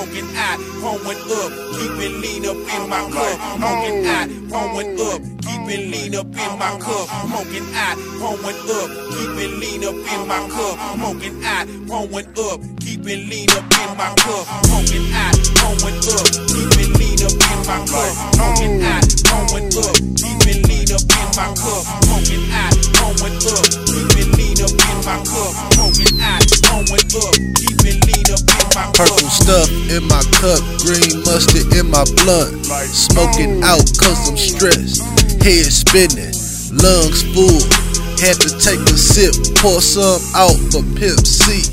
smoking I, pouring up, keeping lean up in my cup. Smoking I, pouring up, keeping lean up in my cup. Smoking I, pouring up, keeping lean up in my cup. Smoking I, pouring up, keeping lean up in my cup. Smoking I, pouring up, keeping lean up in my stuff in my cup, green mustard in my blunt. Smoking out cause I'm stressed, head spinning, lungs full. Had to take a sip, pour some out for Pimp C.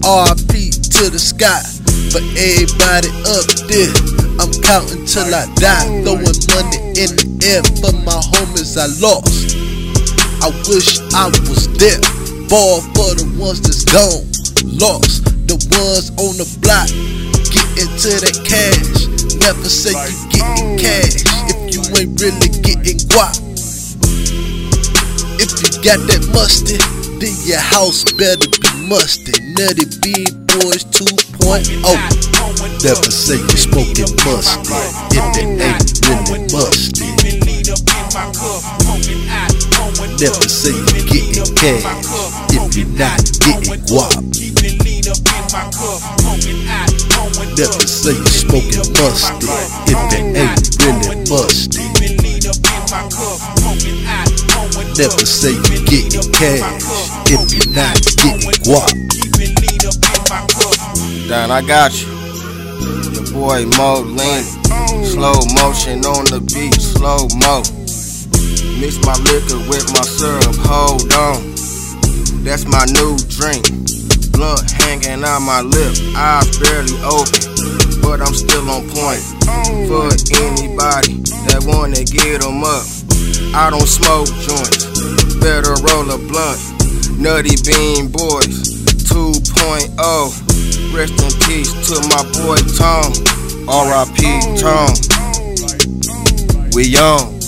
RP to the sky, for everybody up there. I'm counting till I die, throwing money in the air for my homies I lost. I wish I was there. Ball for the ones that's gone, lost. The ones on the block, into that cash. Never say you getting cash if you ain't really getting guap. If you got that mustard, then your house better be musty. Nutty Beam Boyz 2.0. Never say you smoking musty if it ain't really musty. Never say you getting cash if you're not getting guap. Never say you smoking musty if it ain't really musty. Never say you getting cash if you're not getting guap. Down, I got you. Your boy Mo Lean. Slow motion on the beat, slow mo. Mix my liquor with my syrup, hold on. That's my new drink. Blunt hanging out my lip, eyes barely open, but I'm still on point. For anybody that wanna get 'em up, I don't smoke joints, better roll a blunt. Nutty Beam Boyz 2.0. Rest in peace to my boy Tom. R.I.P. Tom. We on.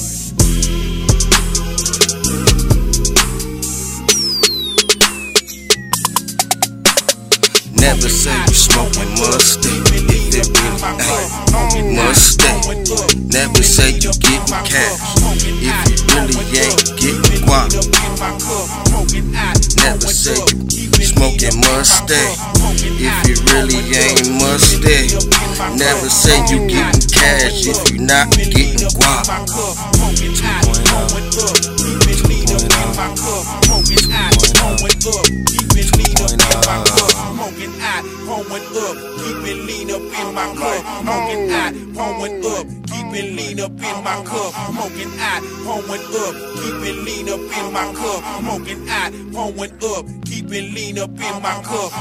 Never say you smoking musty if it really ain't musty. Never say you getting cash if you really ain't getting guap. Never say you smoking musty if you really ain't musty. Never say you getting cash if you not getting guap. 2.0. in my cup. Smoking I, pouring up, keeping lean up in my cup. Smoking I, pouring up, keeping lean up in my cup. Smoking I, pouring up, keeping lean up in my cup.